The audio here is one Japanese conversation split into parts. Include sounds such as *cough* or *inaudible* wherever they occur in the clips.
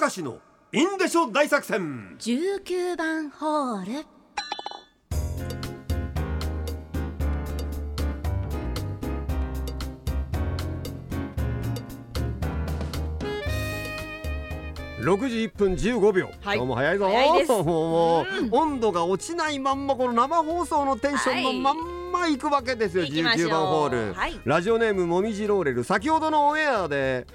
明石のインデショ大作戦。19番ホール。6時1分15秒、はい。今日も早いぞ。早いです。もう、うん。温度が落ちないまんまこの生放送のテンションのまんま行くわけですよ、行きましょう。19番ホール、はい。ラジオネームもみじローレル。先ほどのオンエアで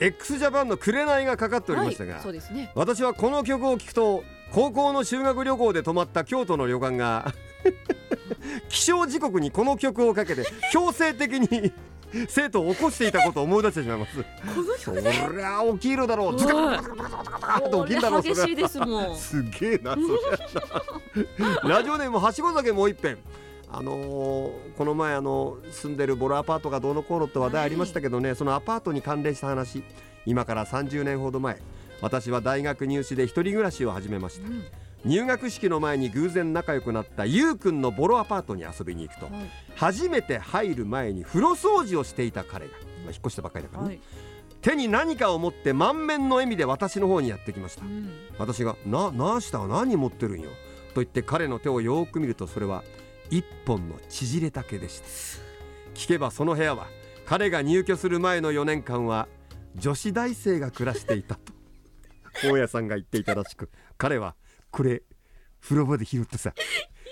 x ジャパンの紅がかかっておりましたが、はい、そうですね。私はこの曲を聴くと高校の修学旅行で泊まった京都の旅館が *laughs* 起床時刻にこの曲をかけて *laughs* 強制的に生徒を起こしていたことを思い出してしまいます。このそりゃ起きるだろう。ズカッズカッズカッズカッと起きるだろう激しいですもんすげえなそれラジオネームはしご酒もう一遍あのーこの前あの住んでるボロアパートがどうのこうのって話題ありましたけどね、そのアパートに関連した話今から30年ほど前私は大学入試で一人暮らしを始めました。うん。入学式の前に偶然仲良くなったゆうくんのボロアパートに遊びに行くとはい。初めて入る前に風呂掃除をしていた彼が、まあ、引っ越したばっかりだからね、はい。手に何かを持って満面の笑みで私の方にやってきました。うん。私が「ななした？何持ってるんよ」と言って彼の手をよーく見るとそれは一本の縮れた毛でした。聞けばその部屋は彼が入居する前の4年間は女子大生が暮らしていた。と大家さんが言っていたらしく彼は「これ風呂場で拾ってさ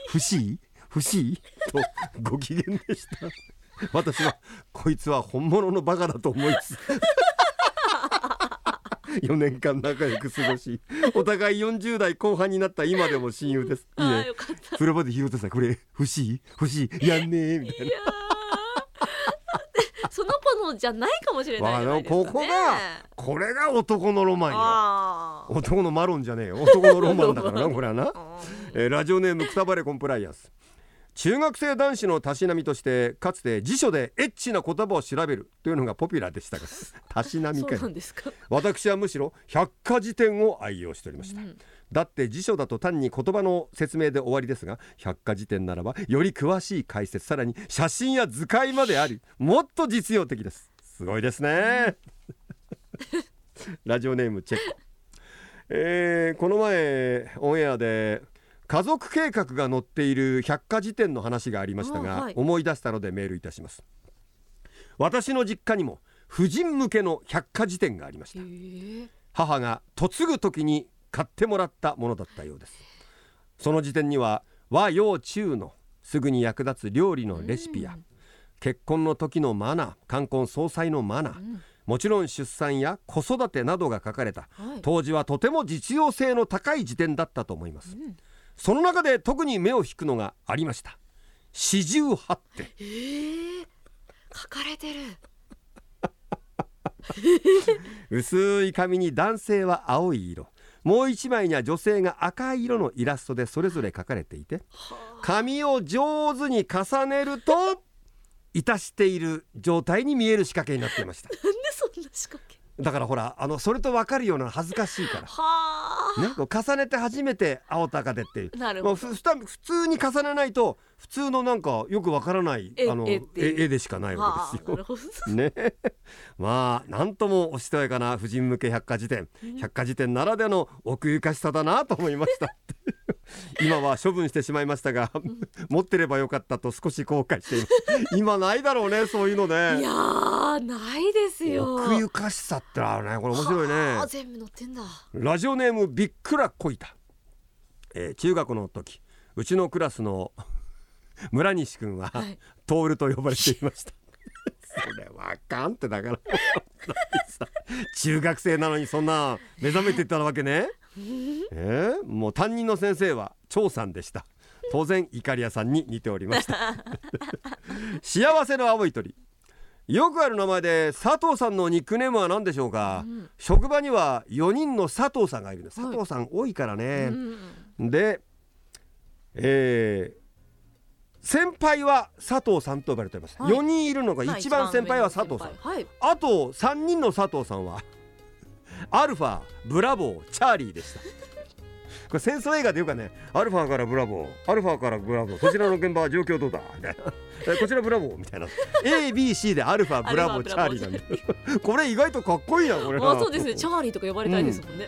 欲しい欲しい?」とご機嫌でした。私はこいつは本物のバカだと思いつつ *laughs* 4年間仲良く過ごしお互い40代後半になった今でも親友です。いいね。よかった。風呂場で拾ってさこれ欲しい？欲しい？やんねえみたいいやー。*laughs* その子のじゃないかもしれないね、ここがなこれが男のロマンよ。男のマロンじゃねえよ。男のロマンだからな *laughs* これはな、うん。えーラジオネームくたばれコンプライアンス中学生男子のたしなみとしてかつて辞書でエッチな言葉を調べるというのがポピュラーでしたが *laughs* たしなみか、私はむしろ百科事典を愛用しておりました、うん。だって辞書だと単に言葉の説明で終わりですが百科事典ならばより詳しい解説さらに写真や図解までありもっと実用的です。すごいですね。*laughs* ラジオネームチェック、えーこの前オンエアで家族計画が載っている百科事典の話がありましたが、あはい。思い出したのでメールいたします。私の実家にも婦人向けの百科事典がありました。母が嫁ぐ時に買ってもらったものだったようです。その時点には和洋中のすぐに役立つ料理のレシピやうん。結婚の時のマナー冠婚葬祭のマナーうん。もちろん出産や子育てなどが書かれたはい。当時はとても実用性の高い辞典だったと思います。うんその中で特に目を引くのがありました。四十八手えー、書かれてる。*laughs* 薄い紙に男性は青い色。もう一枚には女性が赤い色のイラストでそれぞれ書かれていてはあ。紙を上手に重ねるといたしている状態に見える仕掛けになっていました。なんでそんな仕掛け？だからほらあのそれと分かるような恥ずかしいから。はあ、ね、こう重ねて初めて青と赤でっていう。なるほど。もうふふた普通に重ねないと普通のなんかよくわからない絵あの絵でしかないわはけですよ。*laughs* ね。*laughs* まあなんともおしとやかな婦人向け百科事典。百科事典ならではの奥ゆかしさだなと思いました今は処分してしまいましたが持ってればよかったと少し後悔しています。今ないだろうねそういうのいねやーないですよ。奥ゆかしさってあるね。これ面白いね。はあ全部載ってんだ。ラジオネームびっくらこいた、えー中学の時うちのクラスの *laughs* 村西くんは、はい。トールと呼ばれていました。それはあかんってだからさ中学生なのにそんな目覚めてったわけね *laughs* えーもう担任の先生は張さんでした。当然イカリアさんに似ておりました。*laughs* 幸せの青い鳥。よくある名前で佐藤さんのニックネームは何でしょうか、うん職場には4人の佐藤さんがいるんです。はい。佐藤さん多いからね、うんで、えー先輩は佐藤さんと呼ばれています、はい。4人いるのが一番先輩は佐藤さん、はいあと3人の佐藤さんはアルファブラボーチャーリーでした。これ戦争映画でいうかね。アルファからブラボーアルファからブラボーそちらの現場は状況どうだ？みたいなえこちらブラボーみたいな。ABC でアルファブラボーチャーリーなんだこれ意外とかっこいいなこれそうですね。チャーリーとか呼ばれたいですもんね、